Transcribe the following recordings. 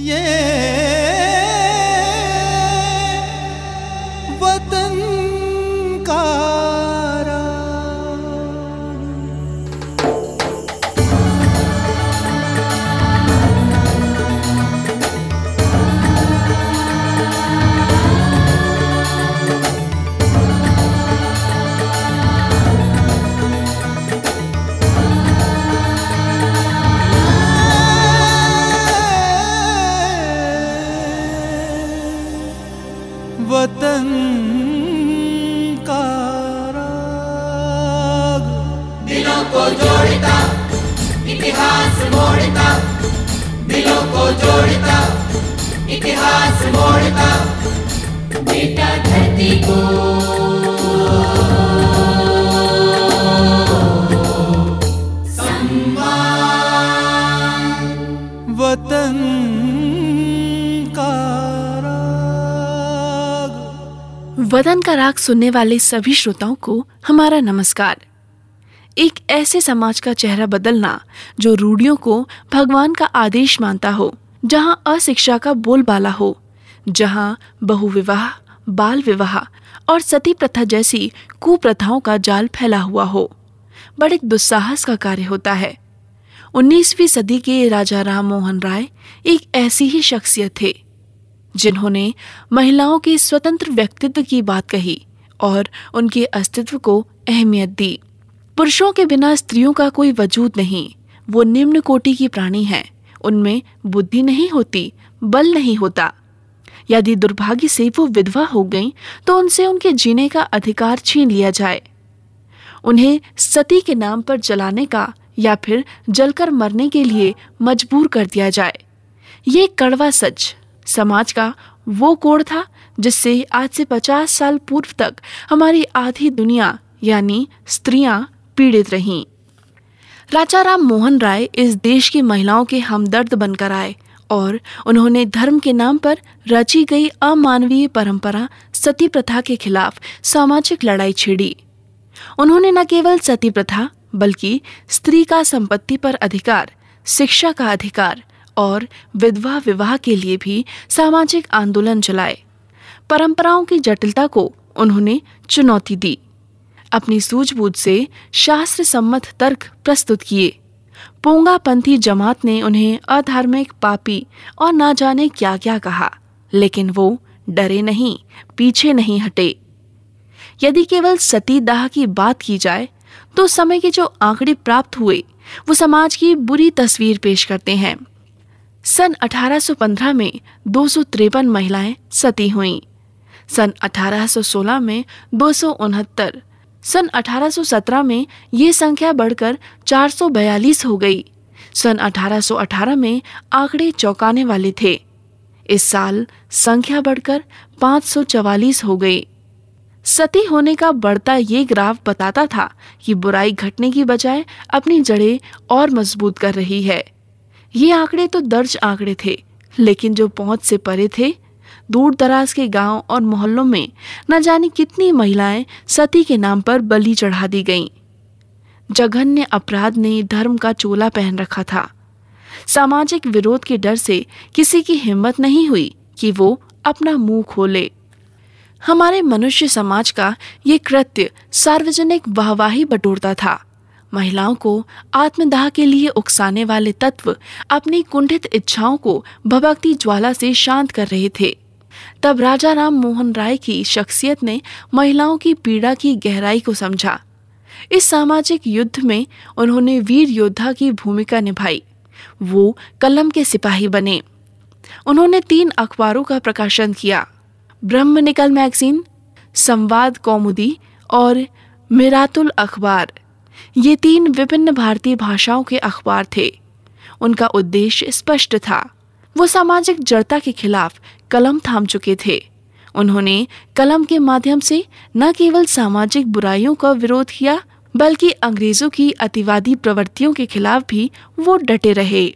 ये वतन का राग। वतन का राग सुनने वाले सभी श्रोताओं को हमारा नमस्कार। एक ऐसे समाज का चेहरा बदलना, जो रूढ़ियों को भगवान का आदेश मानता हो, जहाँ अशिक्षा का बोलबाला हो, जहाँ बहुविवाह बाल विवाह और सती प्रथा जैसी कुप्रथाओं का जाल फैला हुआ हो। बड़े दुस्साहस का कार्य होता है। 19वीं सदी के राजा राम मोहन राय एक ऐसी ही शख्सियत थे, जिन्होंने महिलाओं के स्वतंत्र व्यक्तित्व की बात कही और उनके अस्तित्व को अहमियत दी। पुरुषों के बिना स्त्रियों का कोई वजूद नहीं, वो निम्न कोटि की प्राणी हैं। उनमें बुद्धि नहीं होती, बल नहीं होता। यदि दुर्भाग्य से वो विधवा हो गई तो उनसे उनके जीने का अधिकार छीन लिया जाए। उन्हें सती के नाम पर जलाने का या फिर जलकर मरने के लिए मजबूर कर दिया जाए। ये कड़वा सच। समाज का वो कोड था, जिससे आज से पचास साल पूर्व तक हमारी आधी दुनिया, यानी स्त्रियाँ, पीड़ित रहीं। राजा राम मोहन राय इस देश की महिलाओं के हमदर्द बनकर आए। और उन्होंने धर्म के नाम पर रची गई अमानवीय परंपरा सती प्रथा के खिलाफ सामाजिक लड़ाई छेड़ी। उन्होंने न केवल सती प्रथा, बल्कि स्त्री का संपत्ति पर अधिकार, शिक्षा का अधिकार और विधवा विवाह के लिए भी सामाजिक आंदोलन चलाए परंपराओं की जटिलता को उन्होंने चुनौती दी। अपनी सूझबूझ से शास्त्र सम्मत तर्क प्रस्तुत किए। पोंगापंथी जमात ने उन्हें अधार्मिक पापी और ना जाने क्या क्या कहा, लेकिन वो डरे नहीं, पीछे नहीं हटे। यदि केवल सतीदाह की बात की जाए तो समय के जो आंकड़े प्राप्त हुए, वो समाज की बुरी तस्वीर पेश करते हैं। सन 1815 में दो महिलाएँ सती हुईं। सन 1816 में दो सौ उनहत्तर सन 1817 में ये संख्या बढ़कर 442 हो गई। सन 1818 में आंकड़े चौंकाने वाले थे। इस साल संख्या बढ़कर 544 हो गई। सती होने का बढ़ता ये ग्राफ बताता था कि बुराई घटने की बजाय अपनी जड़ें और मज़बूत कर रही है। ये आंकड़े तो दर्ज आंकड़े थे, लेकिन जो पहुँच से परे थे दूर दराज के गाँव और मोहल्लों में न जाने कितनी महिलाएँ सती के नाम पर बलि चढ़ा दी गईं। जघन्य अपराध ने धर्म का चोला पहन रखा था। सामाजिक विरोध के डर से किसी की हिम्मत नहीं हुई कि वो अपना मुँह खोले। हमारे मनुष्य समाज का ये कृत्य सार्वजनिक वाहवाही बटोरता था। महिलाओं को आत्मदाह के लिए उकसाने वाले तत्व अपनी कुंठित इच्छाओं को भभकती ज्वाला से शांत कर रहे थे। तब राजा राम मोहन राय की शख्सियत ने महिलाओं की पीड़ा की गहराई को समझा। इस सामाजिक युद्ध में उन्होंने वीर योद्धा की भूमिका निभाई। वो कलम के सिपाही बने। उन्होंने तीन अखबारों का प्रकाशन किया। ब्रह्म निकल मैगजीन, संवाद कौमुदी और मिरातुल अखबार। ये तीन विभिन्न भारतीय भाषाओं के अखबार थे। उनका उद्देश्य स्पष्ट था। वो सामाजिक जड़ता के खिलाफ कलम थाम चुके थे। उन्होंने कलम के माध्यम से न केवल सामाजिक बुराइयों का विरोध किया, बल्कि अंग्रेज़ों की अतिवादी प्रवृत्तियों के खिलाफ भी वो डटे रहे।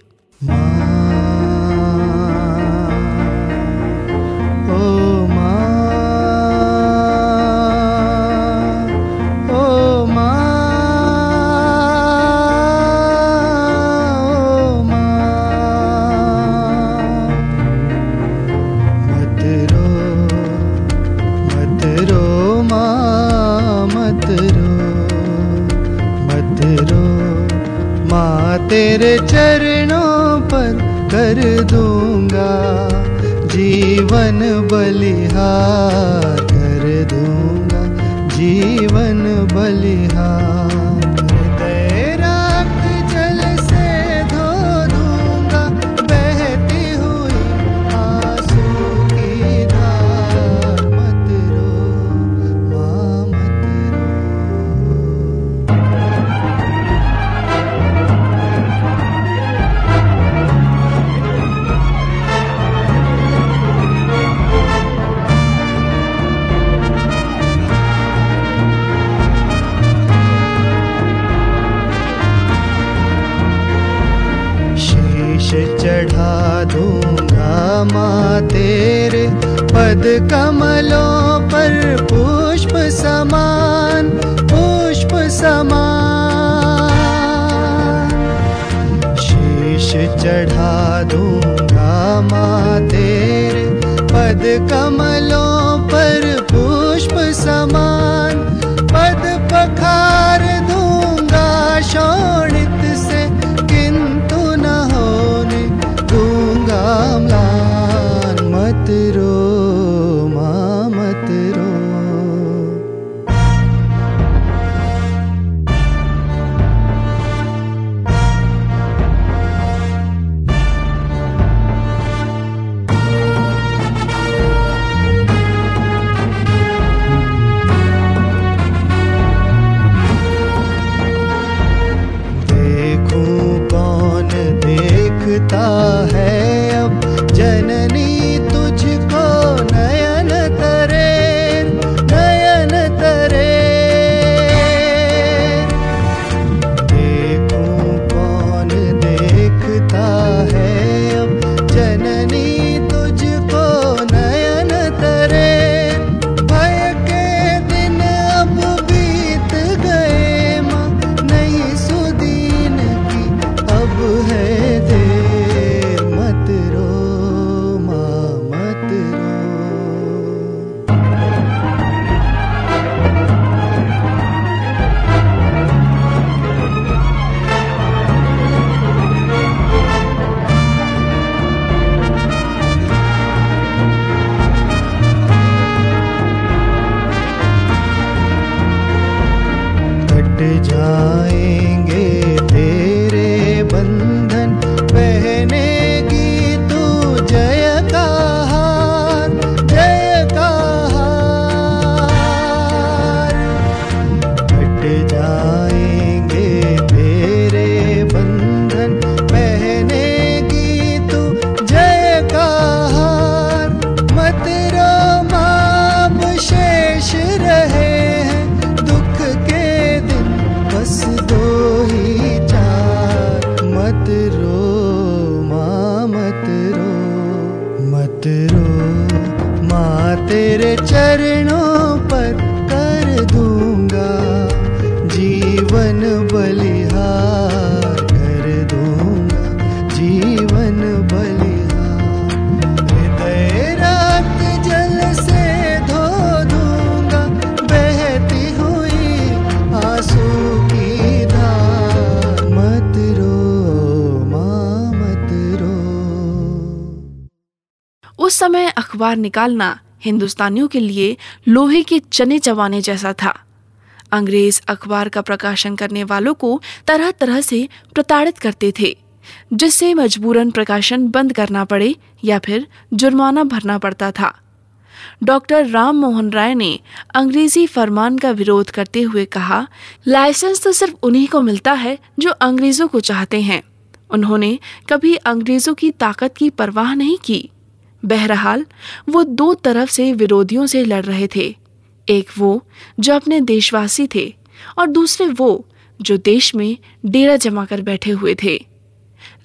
समय अखबार निकालना हिंदुस्तानियों के लिए लोहे के चने चबाने जैसा था। अंग्रेज़ अखबार का प्रकाशन करने वालों को तरह तरह से प्रताड़ित करते थे, जिससे मजबूरन प्रकाशन बंद करना पड़े या फिर जुर्माना भरना पड़ता था। डॉक्टर राम मोहन राय ने अंग्रेज़ी फरमान का विरोध करते हुए कहा, लाइसेंस तो सिर्फ़ उन्हीं को मिलता है जो अंग्रेज़ों को चाहते हैं। उन्होंने कभी अंग्रेज़ों की ताकत की परवाह नहीं की। बहरहाल, वो दो तरफ़ से विरोधियों से लड़ रहे थे। एक वो, जो अपने देशवासी थे, और दूसरे वो, जो देश में डेरा जमा कर बैठे हुए थे।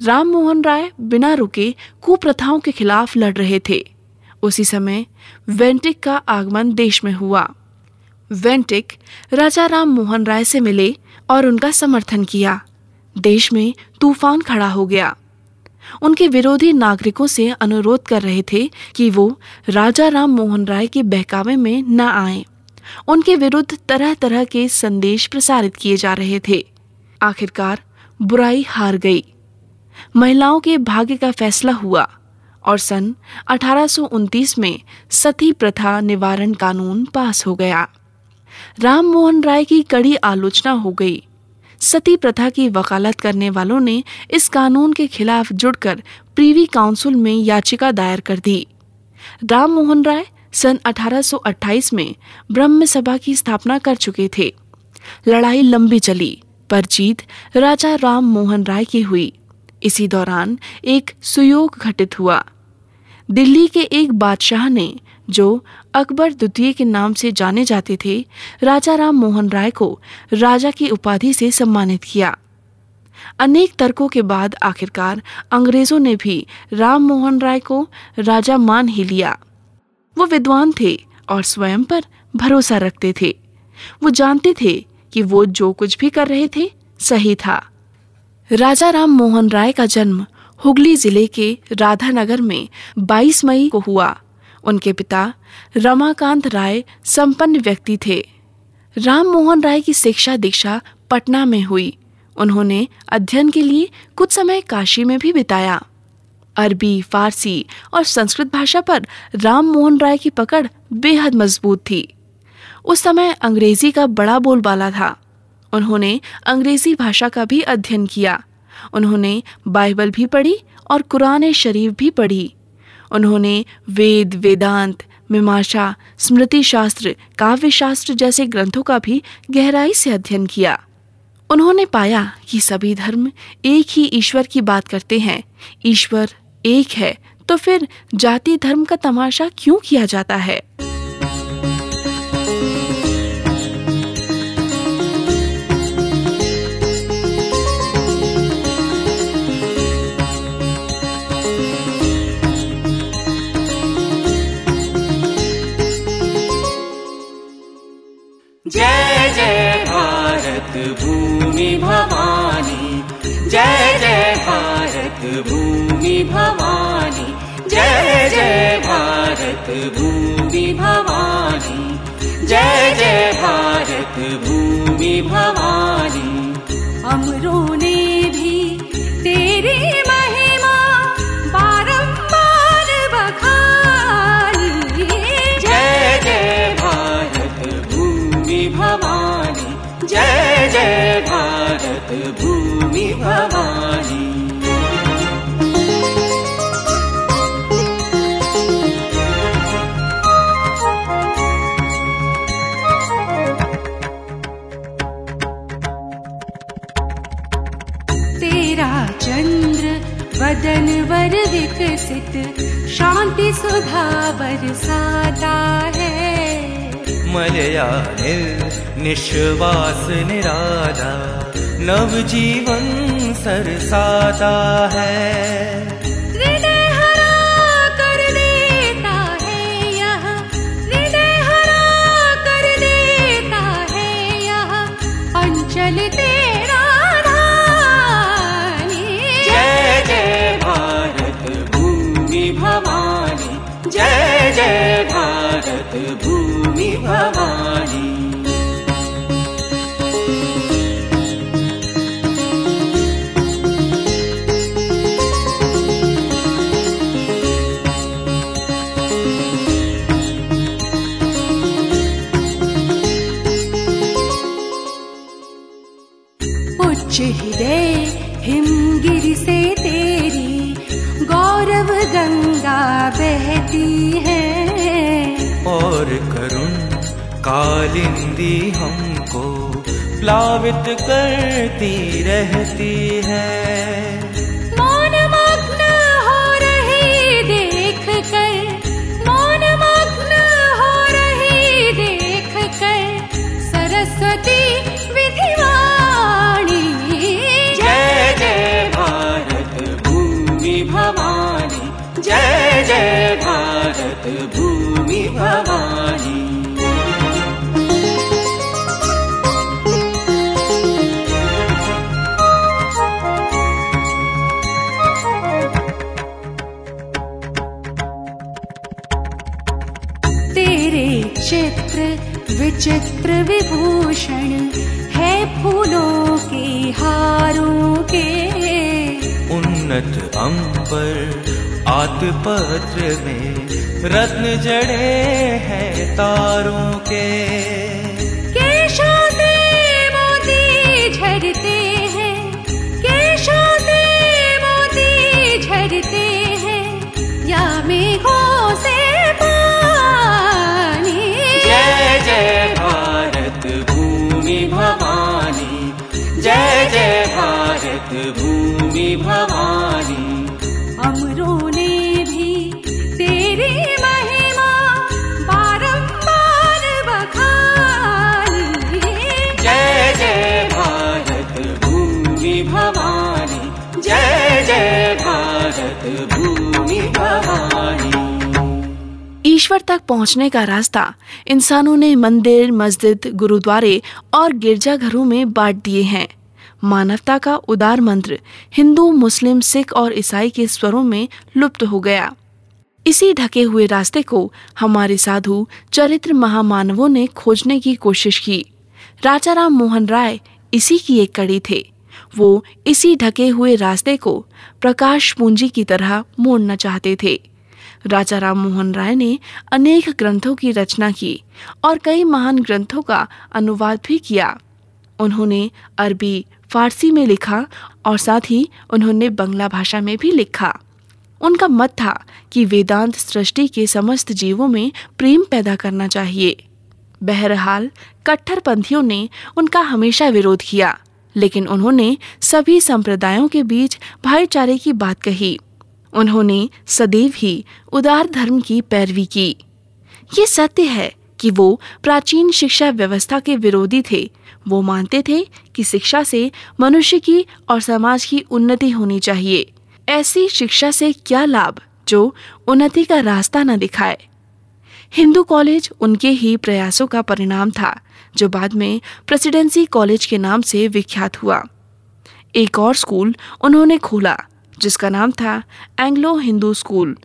राम मोहन राय बिना रुके कुप्रथाओं के खिलाफ लड़ रहे थे। उसी समय, वेंटिक का आगमन देश में हुआ। वेंटिक राजा राम मोहन राय से मिले और उनका समर्थन किया। देश में तूफ़ान खड़ा हो गया। उनके विरोधी नागरिकों से अनुरोध कर रहे थे कि वो राजा राम मोहन राय के बहकावे में न आए। उनके विरुद्ध तरह तरह के संदेश प्रसारित किए जा रहे थे। आखिरकार बुराई हार गई। महिलाओं के भाग्य का फैसला हुआ और सन 1829 में सती प्रथा निवारण कानून पास हो गया। राम मोहन राय की कड़ी आलोचना हो गई। सती प्रथा की वकालत करने वालों ने इस कानून के खिलाफ जुड़कर प्रीवी काउंसिल में याचिका दायर कर दी। राम मोहन राय सन 1828 में ब्रह्म सभा की स्थापना कर चुके थे। लड़ाई लंबी चली, पर जीत राजा राम मोहन राय की हुई। इसी दौरान एक सुयोग घटित हुआ। दिल्ली के एक बादशाह ने जो अकबर द्वितीय के नाम से जाने जाते थे, राजा राम मोहन राय को राजा की उपाधि से सम्मानित किया। अनेक तर्कों के बाद आखिरकार अंग्रेज़ों ने भी राम मोहन राय को राजा मान ही लिया। वो विद्वान थे और स्वयं पर भरोसा रखते थे। वो जानते थे कि वो जो कुछ भी कर रहे थे, सही था। राजा राम मोहन राय का जन्म हुगली ज़िले के राधानगर में 22 मई को हुआ। उनके पिता रमाकांत राय संपन्न व्यक्ति थे। राम मोहन राय की शिक्षा दीक्षा पटना में हुई। उन्होंने अध्ययन के लिए कुछ समय काशी में भी बिताया। अरबी, फारसी और संस्कृत भाषा पर राम मोहन राय की पकड़ बेहद मज़बूत थी। उस समय अंग्रेज़ी का बड़ा बोलबाला था। उन्होंने अंग्रेज़ी भाषा का भी अध्ययन किया। उन्होंने बाइबल भी पढ़ी और कुरान शरीफ भी पढ़ी। उन्होंने वेद, वेदांत मीमाशा स्मृति शास्त्र काव्य शास्त्र जैसे ग्रंथों का भी गहराई से अध्ययन किया। उन्होंने पाया कि सभी धर्म एक ही ईश्वर की बात करते हैं। ईश्वर एक है तो फिर जाति धर्म का तमाशा क्यों किया जाता है? भूमि भवानी। जय जय भारत भूमि भवानी। जय जय भारत भूमि भवानी। जय जय भारत भूमि भवानी। अमरों ने भवानी। तेरा चंद्र वदन वर विकसित शांति सुधा बरसाता है। मलयानिल निश्वास निराला नव जीवन सरसाता है। विचित्र विभूषण है फूलों के हारों के। उन उन्नत अंबर आतपत्र में रत्न जड़े हैं तारों के। भूमि भवानी। अमरों ने भी तेरी महिमा बारंबार बखानी। जय जय भारत भूमि भवानी। जय जय भारत भूमि भवानी। ईश्वर तक पहुँचने का रास्ता इंसानों ने मंदिर मस्जिद गुरुद्वारे और गिरजाघरों में बांट दिए हैं। मानवता का उदार मंत्र हिंदू, मुस्लिम, सिख और ईसाई के स्वरों में लुप्त हो गया। इसी ढके हुए रास्ते को हमारे साधु चरित्र महामानवों ने खोजने की कोशिश की। राजा राम मोहन राय इसी की एक कड़ी थे। वो इसी ढके हुए रास्ते को प्रकाश पूंजी की तरह मोड़ना चाहते थे। राजा राम मोहन राय ने अनेक ग्रंथों की रचना की और कई महान ग्रंथों का अनुवाद भी किया। उन्होंने अरबी फारसी में लिखा और साथ ही उन्होंने बंगला भाषा में भी लिखा। उनका मत था कि वेदांत सृष्टि के समस्त जीवों में प्रेम पैदा करना चाहिए। बहरहाल कट्टरपंथियों ने उनका हमेशा विरोध किया, लेकिन उन्होंने सभी संप्रदायों के बीच भाईचारे की बात कही। उन्होंने सदैव ही उदार धर्म की पैरवी की। ये सत्य है कि वो प्राचीन शिक्षा व्यवस्था के विरोधी थे। वो मानते थे कि शिक्षा से मनुष्य की और समाज की उन्नति होनी चाहिए। ऐसी शिक्षा से क्या लाभ जो उन्नति का रास्ता न दिखाए? हिंदू कॉलेज उनके ही प्रयासों का परिणाम था, जो बाद में प्रेसिडेंसी कॉलेज के नाम से विख्यात हुआ। एक और स्कूल उन्होंने खोला, जिसका नाम था एंग्लो हिंदू स्कूल,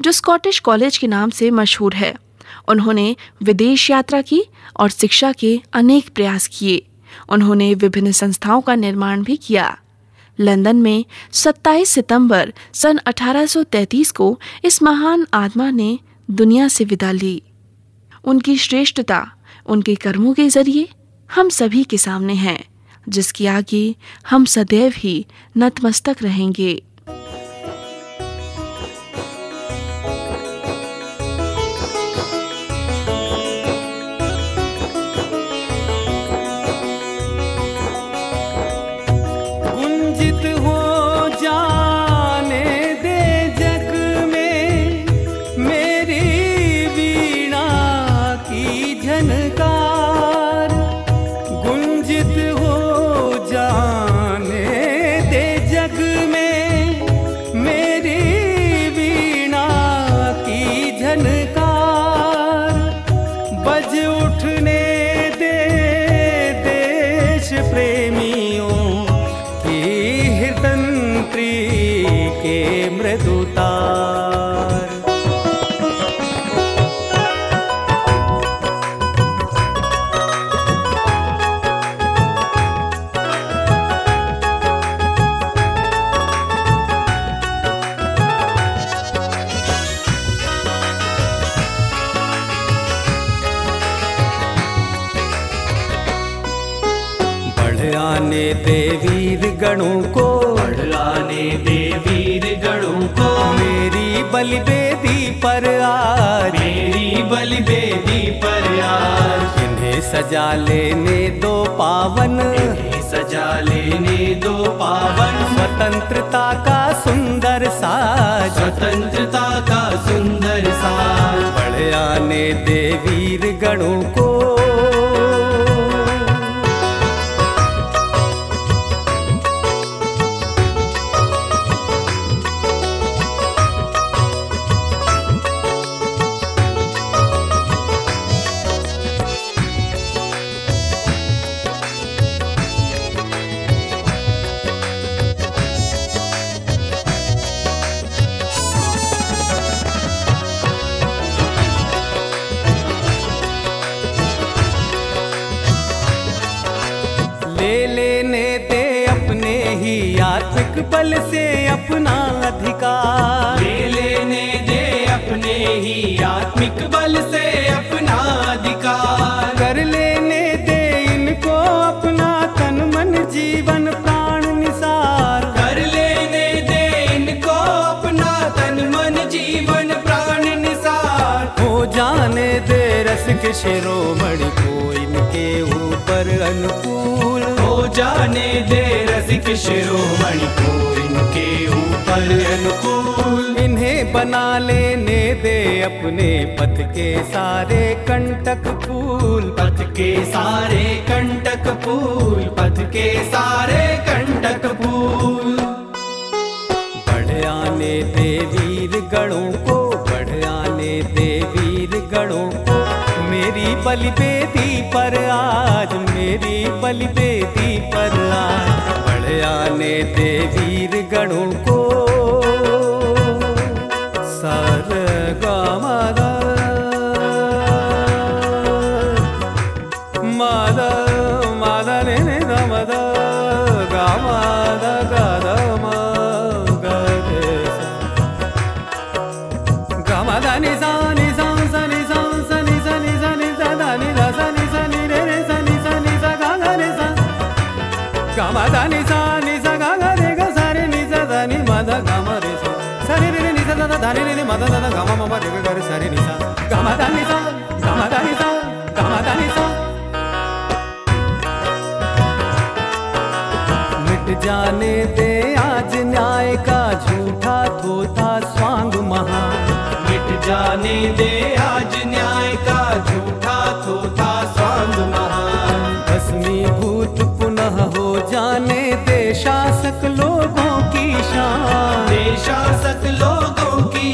जो स्कॉटिश कॉलेज के नाम से मशहूर है। उन्होंने विदेश यात्रा की और शिक्षा के अनेक प्रयास किए। उन्होंने विभिन्न संस्थाओं का निर्माण भी किया। लंदन में 27 सितंबर सन 1833 को इस महान आत्मा ने दुनिया से विदा ली। उनकी श्रेष्ठता, उनके कर्मों के ज़रिए हम सभी के सामने है, जिसके आगे हम सदैव ही नतमस्तक रहेंगे। मृदुतार बलि बेदी पर आज। इन्हें सजा लेने दो पावन। इन्हें सजा लेने दो पावन। स्वतंत्रता का सुंदर साज। स्वतंत्रता का सुंदर साज। बड़े आने दे के शिरोमणि को इनके ऊपर अनुकूल हो जाने दे रसिक शिरोमणि को इनके ऊपर अनुकूल। इन्हें बना लेने दे अपने पथ के सारे कंटक फूल। पथ के सारे कंटक फूल पथ के सारे कंटक फूल। बढ़ आने दे वीर गणों को बलि बेदी पर आज, मेरी बलि बेदी पर आज। बड़े आने दे वीर गणों को re re ma da da da ga ma ma ma re ga re sa re ni sa ga ma da ni sa ga ma da ni sa ga ma da ni sa मिट जाने दे आज न्याय का झूठा थोथा स्वांग महा मिट जाने दे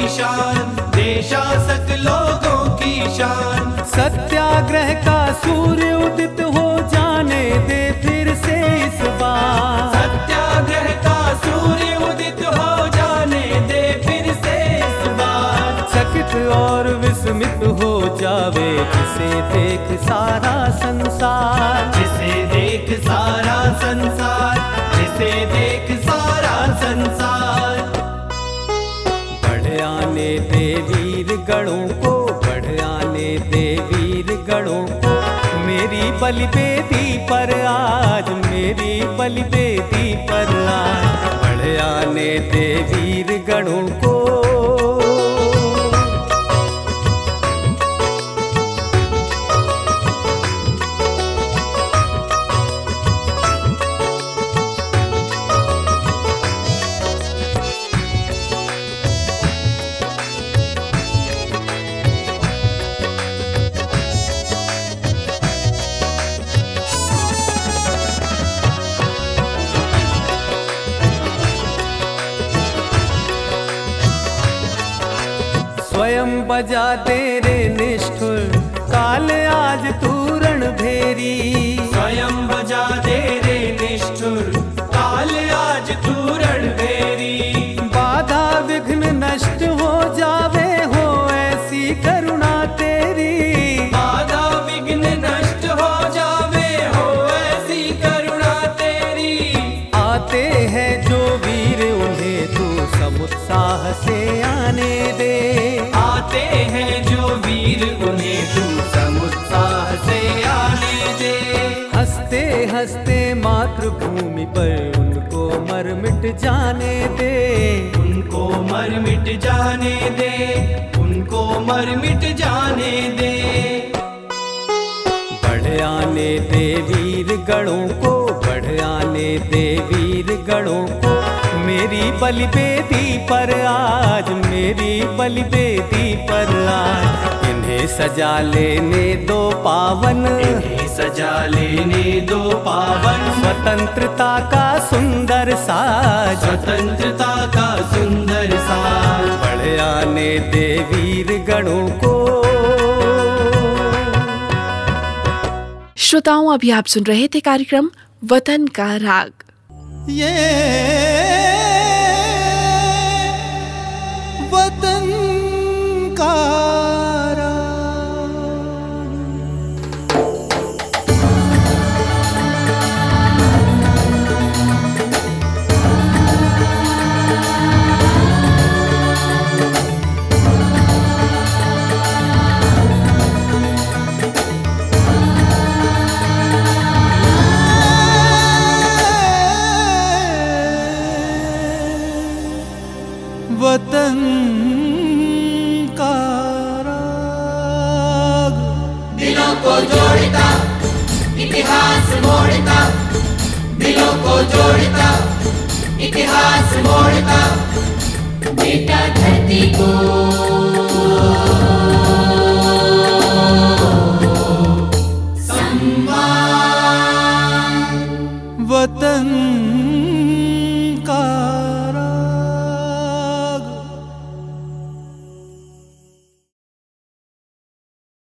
की शान देशासक लोगों की शान। सत्याग्रह का सूर्य उदित हो जाने दे फिर से इस बार। सत्याग्रह का सूर्य उदित हो जाने दे फिर से इस बार। चकित और विस्मित हो जावे जिसे देख सारा संसार। जिसे देख सारा संसार। गणों को बढ़ आने दे वीर गणों को। मेरी बलि बेदी पर आज, मेरी बलि बेदी पर आज। बढ़ आने दे वीर गणों को मातृभूमि पर उनको मर मिट जाने दे। उनको मर मिट जाने दे उनको मर मिट जाने दे। बढ़ आने दे वीर गणों को बढ़ आने दे वीर गणों को। मेरी बलि बेदी पर आज मेरी बलि बेदी पर आज। इन्हें सजा लेने दो पावन। इन्हें सजा लेने दो पावन। स्वतंत्रता का सुंदर साज। स्वतंत्रता का सुंदर साज। बढ़ आने दे वीर गणों को। श्रोताओं अभी आप सुन रहे थे कार्यक्रम वतन का राग। ये